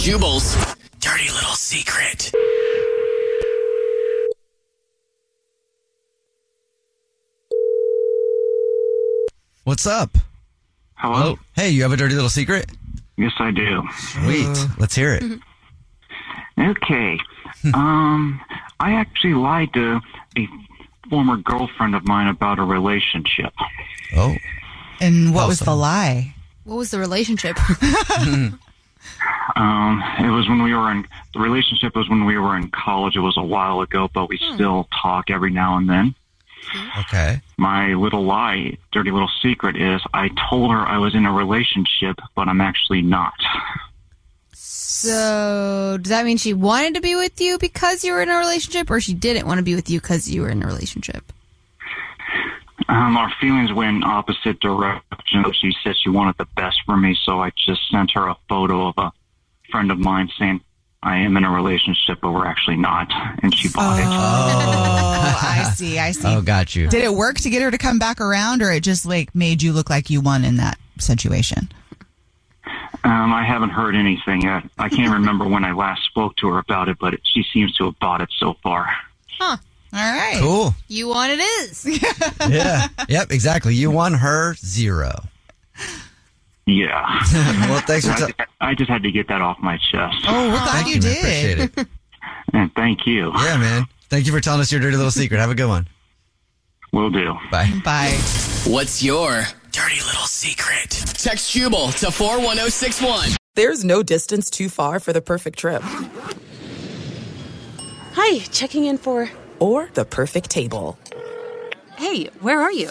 Jubal's dirty little secret. What's up? Hello? Hey, you have a dirty little secret? Yes, I do. Sweet. Let's hear it. Okay. um, I actually lied to a former girlfriend of mine about a relationship. Oh. And what was the lie? What was the relationship? Um, it was when we were in the relationship was when we were in college. It was a while ago, but we still talk every now and then. Okay. My little lie, dirty little secret is I told her I was in a relationship, but I'm actually not. so, does that mean she wanted to be with you because you were in a relationship, or she didn't want to be with you because you were in a relationship? Um, our feelings went in opposite directions. She said she wanted the best for me, so I just sent her a photo of a friend of mine saying I am in a relationship, but we're actually not, and she bought it. Oh, I see. I see. Oh, got you. Did it work to get her to come back around, or it just like made you look like you won in that situation? Um, I haven't heard anything yet. I can't remember when I last spoke to her about it, but it, she seems to have bought it so far. Huh. All right. Cool. You won it is. Yeah. yep, exactly. You won her zero. Yeah. well, thanks for I, t- just, I just had to get that off my chest. Oh, we're glad Thank you man. did. Appreciate it. And thank you. Yeah, man. Thank you for telling us your dirty little secret. Have a good one. Will do. Bye. Bye. What's your dirty little secret? Text Jubal to 41061. There's no distance too far for the perfect trip. Hi, checking in for. Or the perfect table. Hey, where are you?